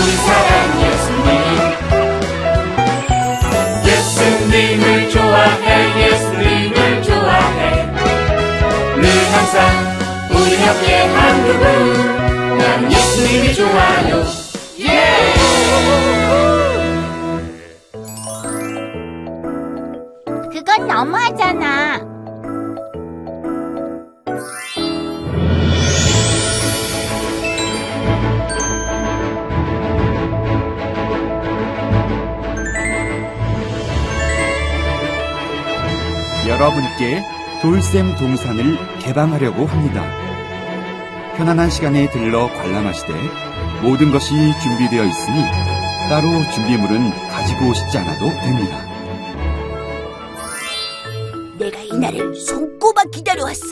우리 사랑 예수님. 예수님을 좋아해 예수님을 좋아해. 늘 항상 우리 함께 한 그분. 난 예수님이 좋아해. 여러분께 돌샘 동산을 개방하려고 합니다. 편안한 시간에 들러 관람하시되 모든 것이 준비되어 있으니 따로 준비물은 가지고 오시지 않아도 됩니다. 내가 이날을 손꼽아 기다려왔어.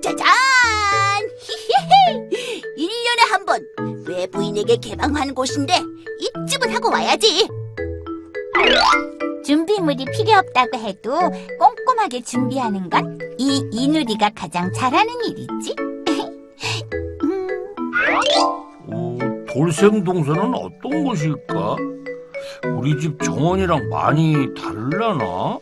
짜잔! 1년에 한 번 외부인에게 개방하는 곳인데 이쯤은 하고 와야지. 준비물이 필요 없다고 해도 꼼꼼하게 준비하는 건 이 이누리가 가장 잘하는 일이지. 음, 오, 돌샘 동산은 어떤 곳일까? 우리 집 정원이랑 많이 다르려나?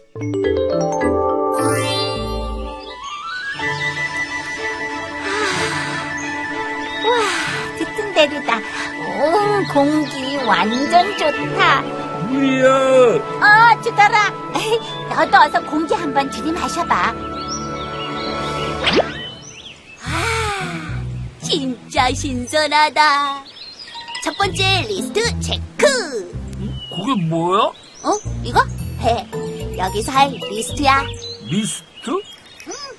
듣던 대로다. 온 공기 완전 좋다. 우리야! 어, 주더라. 너도 어서 공기 한 번 들이마셔봐. 아, 진짜 신선하다. 첫 번째 리스트 체크. 그게 뭐야? 어? 이거? 해. 여기서 할 리스트야. 리스트?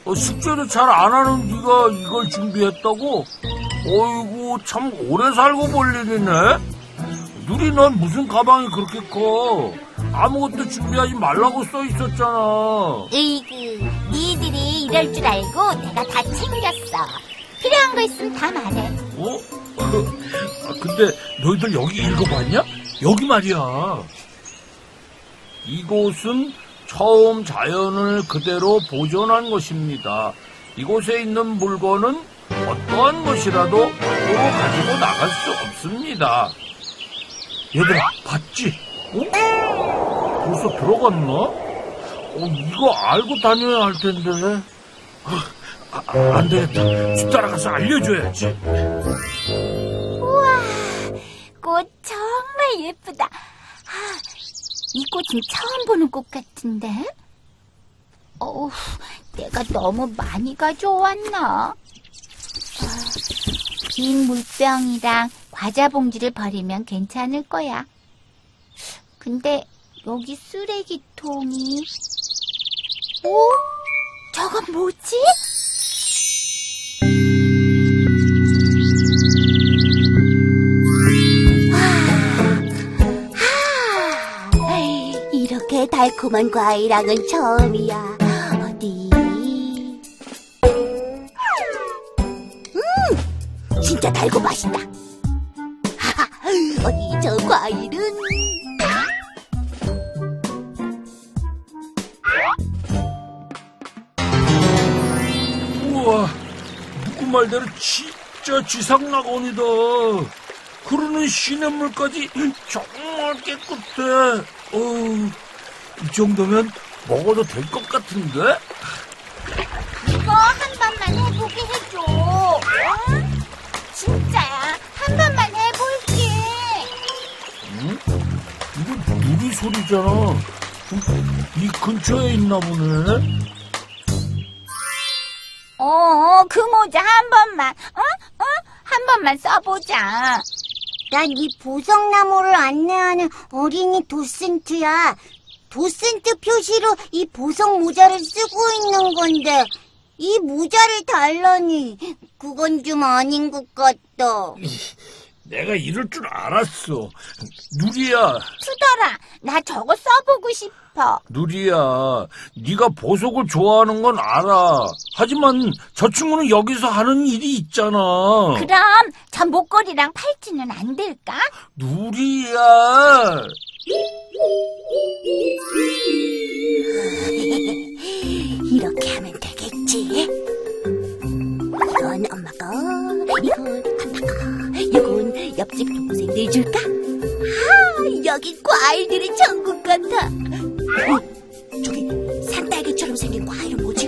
어, 숙제를 잘 안 하는 네가 이걸 준비했다고? 어이구 참 오래 살고 볼 일이네 누리 넌 무슨 가방이 그렇게 커 아무것도 준비하지 말라고 써 있었잖아 으이그, 니들이 이럴 줄 알고 내가 다 챙겼어. 필요한 거 있으면 다 말해. 어? 아, 근데 너희들 여기 읽어봤냐? 여기 말이야 이곳은 처음 자연을 그대로 보존한 것입니다 이곳에 있는 물건은 어떠한 것이라도 함부로 가지고 나갈 수 없습니다. 얘들아, 봤지? 어? 벌써 들어갔나? 어, 이거 알고 다녀야 할 텐데. 아, 아, 안 되겠다. 집 따라가서 알려줘야지. 우와, 꽃 정말 예쁘다. 아, 이 꽃은 처음 보는 꽃 같은데? 어우, 내가 너무 많이 가져왔나? 아, 빈 물병이랑 과자 봉지를 버리면 괜찮을 거야. 근데 여기 쓰레기통이... 오? 저건 뭐지? 아, 이렇게 달콤한 과일랑은 처음이야. 어디? 음, 진짜 달고 맛있다. 저 과일은? 우와, 누구 말대로 진짜 지상낙원이다. 그러는 시냇물까지 정말 깨끗해. 어우, 이 정도면 먹어도 될 것 같은데? 이거 한 번만 해보게 해줘. 응? 진짜야. 한 번만 해 소리잖아. 음, 이 근처에 있나 보네. 어, 그 모자 한 번만, 어? 어? 한 번만 써보자. 난 이 보석나무를 안내하는 어린이 도센트야. 도센트 표시로 이 보석 모자를 쓰고 있는 건데, 이 모자를 달라니, 그건 좀 아닌 것 같다. 내가 이럴 줄 알았어. 누리야, 투더라, 나 저거 써보고 싶어. 누리야, 네가 보석을 좋아하는 건 알아. 하지만 저 친구는 여기서 하는 일이 있잖아. 그럼 저 목걸이랑 팔찌는 안 될까? 누리야. 이렇게 하면 되겠지. 이건 엄마가, 이건 옆집 동생들 줄까? 아, 여기 과일들이 천국 같아. 어, 저기 산딸기처럼 생긴 과일은 뭐지?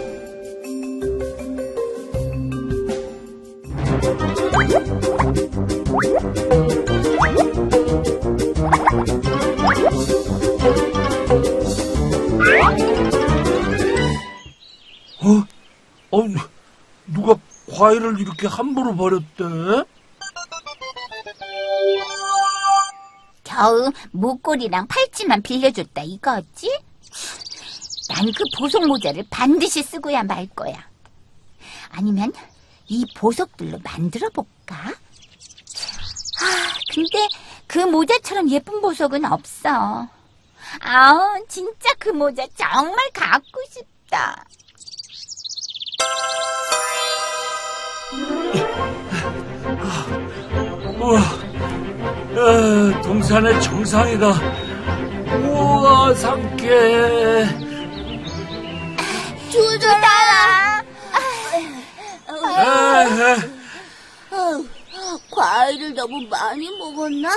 어? 어? 누가 과일을 이렇게 함부로 버렸대? 겨우 목걸이랑 팔찌만 빌려줬다 이거지? 난 그 보석 모자를 반드시 쓰고야 말 거야. 아니면 이 보석들로 만들어 볼까? 아, 근데 그 모자처럼 예쁜 보석은 없어. 아, 진짜 그 모자 정말 갖고 싶다. 우와, 에, 동산의 정상이다. 우와! 에헤. 어, 과일을 너무 많이 먹었나?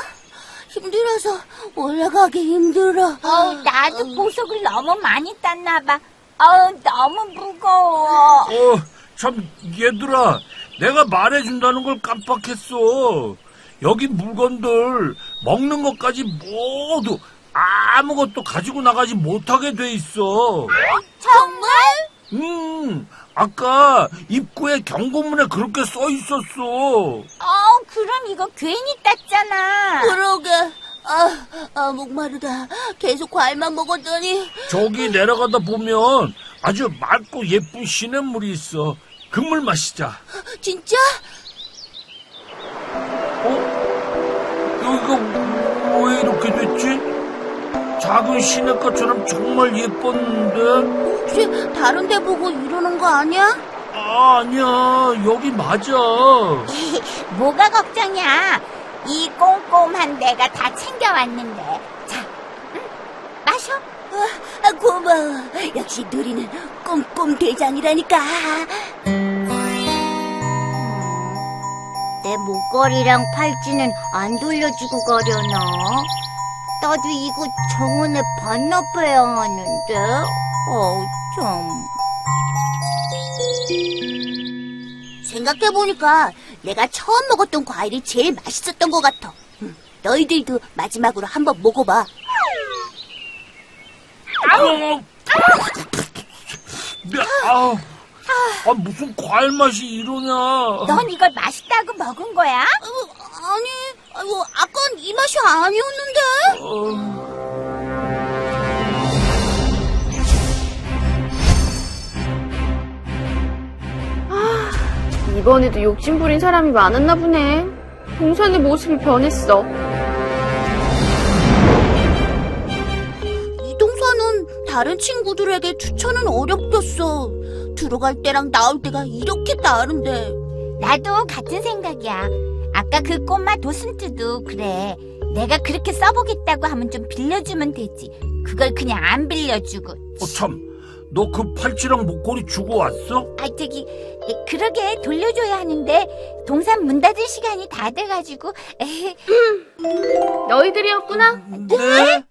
힘들어서 올라가기 힘들어. 어, 나도 보석을 너무 많이 땄나 봐. 어, 너무 무거워. 어, 참, 얘들아, 내가 말해준다는 걸 깜빡했어. 여기 물건들, 먹는 것까지 모두 아무것도 가지고 나가지 못하게 돼 있어. 정말? 음, 아까 입구에 경고문에 그렇게 써 있었어. 어, 그럼 이거 괜히 땄잖아. 그러게. 아, 아, 목마르다. 계속 과일만 먹었더니. 저기 내려가다 보면 아주 맑고 예쁜 시냇물이 있어. 그 물 마시자. 진짜? 어? 여기가 왜 이렇게 됐지? 작은 시냇가처럼 정말 예뻤는데? 혹시 다른 데 보고 이러는 거 아니야? 아, 아니야. 여기 맞아. 뭐가 걱정이야? 이 꼼꼼한 내가 다 챙겨왔는데. 자, 응, 마셔. 아, 고마워. 역시 누리는 꼼꼼 대장이라니까. 내 목걸이랑 팔찌는 안 돌려주고 가려나? 나도 이거 정원에 반납해야 하는데. 어, 참. 생각해보니까 내가 처음 먹었던 과일이 제일 맛있었던 것 같아. 음, 너희들도 마지막으로 한번 먹어봐. 어. 네, 아우. 아, 무슨 과일 맛이 이러냐. 넌 이걸 맛있다고 먹은 거야? 어, 아니, 아이고, 아깐 이 맛이 아니었는데? 어, 이번에도 욕심 부린 사람이 많았나 보네. 동산의 모습이 변했어. 이 동산은 다른 친구들에게 추천은 어렵겠어. 들어갈 때랑 나올 때가 이렇게 다른데. 나도 같은 생각이야. 아까 그 꼬마 도슨트도 그래. 내가 그렇게 써보겠다고 하면 좀 빌려주면 되지. 그걸 그냥 안 빌려주고. 어, 참. 너 그 팔찌랑 목걸이 주고 왔어? 아, 저기, 에, 그러게 돌려줘야 하는데 동산 문 닫을 시간이 다 돼가지고. 에헤, 너희들이었구나? 네?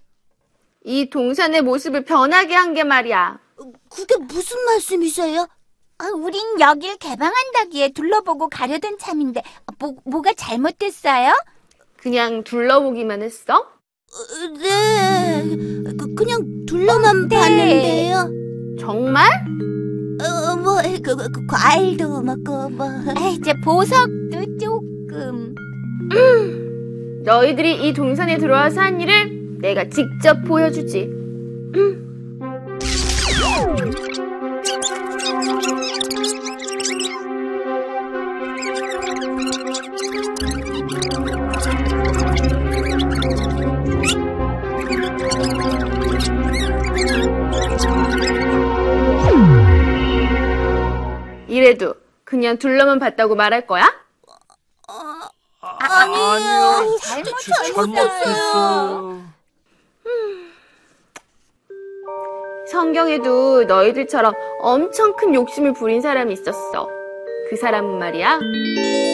이 동산의 모습을 변하게 한 게 말이야. 그게 무슨 말씀이세요? 아, 우린 여길 개방한다기에 둘러보고 가려던 참인데 뭐, 뭐가 잘못됐어요? 그냥 둘러보기만 했어? 어, 네, 그, 그냥 둘러만 네. 봤는데요. 정말? 어, 뭐, 그, 그, 그 과일도 먹고, 뭐. 아, 이제 보석도 조금. 너희들이 이 동산에 들어와서 한 일을 내가 직접 보여주지. 이 그냥 둘러만 봤다고 말할 거야? 아니요. 잘못 잘못했어요. 성경에도 너희들처럼 엄청 큰 욕심을 부린 사람이 있었어. 그 사람은 말이야.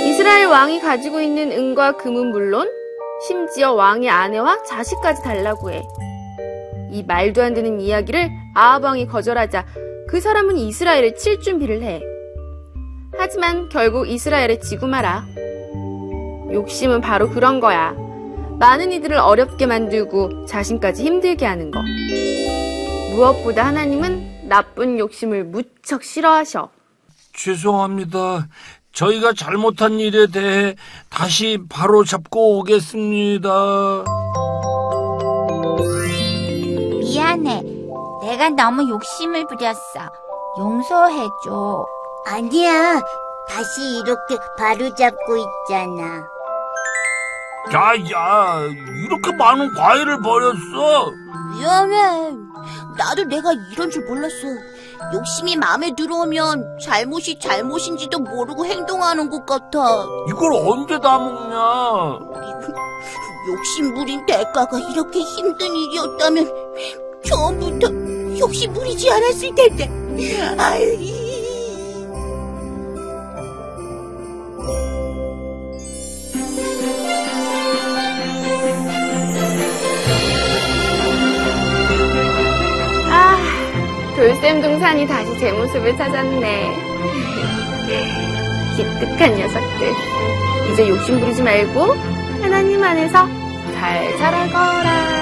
이스라엘 왕이 가지고 있는 은과 금은 물론 심지어 왕의 아내와 자식까지 달라고 해. 이 말도 안 되는 이야기를 아합 왕이 거절하자 그 사람은 이스라엘을 칠 준비를 해. 하지만 결국 이스라엘에 지고 말아. 욕심은 바로 그런 거야. 많은 이들을 어렵게 만들고 자신까지 힘들게 하는 거. 무엇보다 하나님은 나쁜 욕심을 무척 싫어하셔. 죄송합니다. 저희가 잘못한 일에 대해 다시 바로 잡고 오겠습니다. 미안해. 내가 너무 욕심을 부렸어. 용서해줘. 아니야. 다시 이렇게 바로 잡고 있잖아. 야, 야, 이렇게 많은 과일을 버렸어. 미안해. 나도 내가 이런 줄 몰랐어. 욕심이 마음에 들어오면 잘못이 잘못인지도 모르고 행동하는 것 같아. 이걸 언제 다 먹냐? 욕심 부린 대가가 이렇게 힘든 일이었다면 처음부터 욕심 부리지 않았을 텐데. 아이. 돌쌤 동산이 다시 제 모습을 찾았네. 기특한 녀석들. 이제 욕심 부리지 말고 하나님 안에서 잘 살아거라.